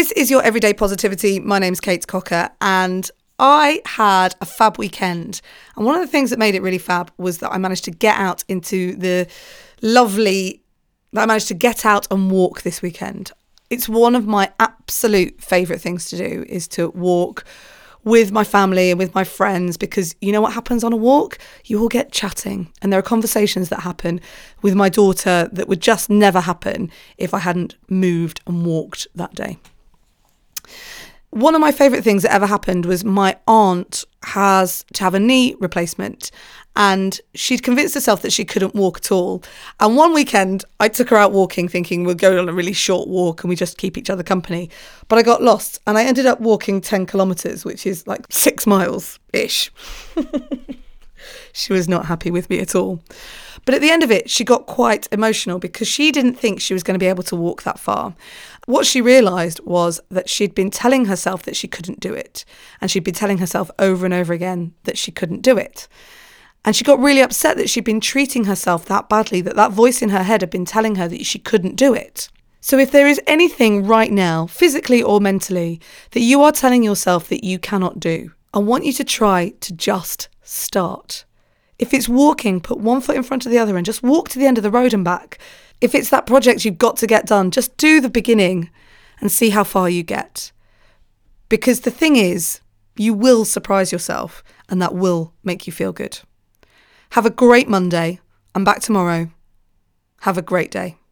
This is your everyday positivity. My name's Kate Cocker, and I had a fab weekend. And one of the things that made it really fab was that I managed to get out into the lovely, that I managed to get out and walk this weekend. It's one of my absolute favourite things to do is to walk with my family and with my friends because you know what happens on a walk? You all get chatting, and there are conversations that happen with my daughter that would just never happen if I hadn't moved and walked that day. One of my favourite things that ever happened was my aunt has to have a knee replacement and she'd convinced herself that she couldn't walk at all. And one weekend, I took her out walking, thinking we'll go on a really short walk and we just keep each other company. But I got lost and I ended up walking 10 kilometres, which is like six miles ish. she was not happy with me at all. But at the end of it, she got quite emotional because she didn't think she was going to be able to walk that far. What she realised was that she'd been telling herself that she couldn't do it. And she'd been telling herself over and over again that she couldn't do it. And she got really upset that she'd been treating herself that badly, that that voice in her head had been telling her that she couldn't do it. So, if there is anything right now, physically or mentally, that you are telling yourself that you cannot do, I want you to try to just start. If it's walking, put one foot in front of the other and just walk to the end of the road and back. If it's that project you've got to get done, just do the beginning and see how far you get. Because the thing is, you will surprise yourself and that will make you feel good. Have a great Monday. I'm back tomorrow. Have a great day.